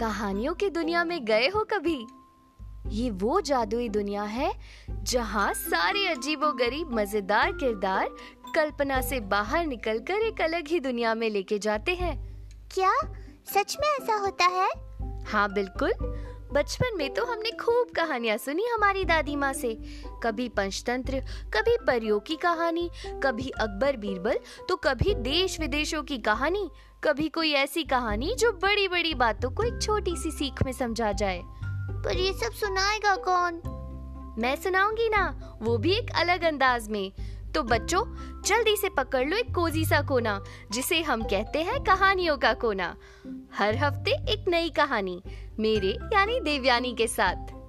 कहानियों की दुनिया में गए हो कभी? ये वो जादुई दुनिया है जहाँ सारे अजीबो गरीब मज़ेदार किरदार कल्पना से बाहर निकलकर एक अलग ही दुनिया में लेके जाते हैं। क्या? सच में ऐसा होता है? हाँ बिल्कुल। बचपन में तो हमने खूब कहानियाँ सुनी हमारी दादी माँ से। कभी पंचतंत्र कभी परियों की कहानी कभी अकबर बीरबल तो कभी देश विदेशों की कहानी कभी कोई ऐसी कहानी जो बड़ी बड़ी बातों को एक छोटी सी सीख में समझा जाए। पर ये सब सुनाएगा कौन? मैं सुनाऊँगी ना वो भी एक अलग अंदाज में। तो बच्चों, जल्दी से पकड़ लो एक कोजी सा कोना, जिसे हम कहते हैं कहानियों का कोना। हर हफ़्ते एक नई कहानी, मेरे यानी देवयानी के साथ।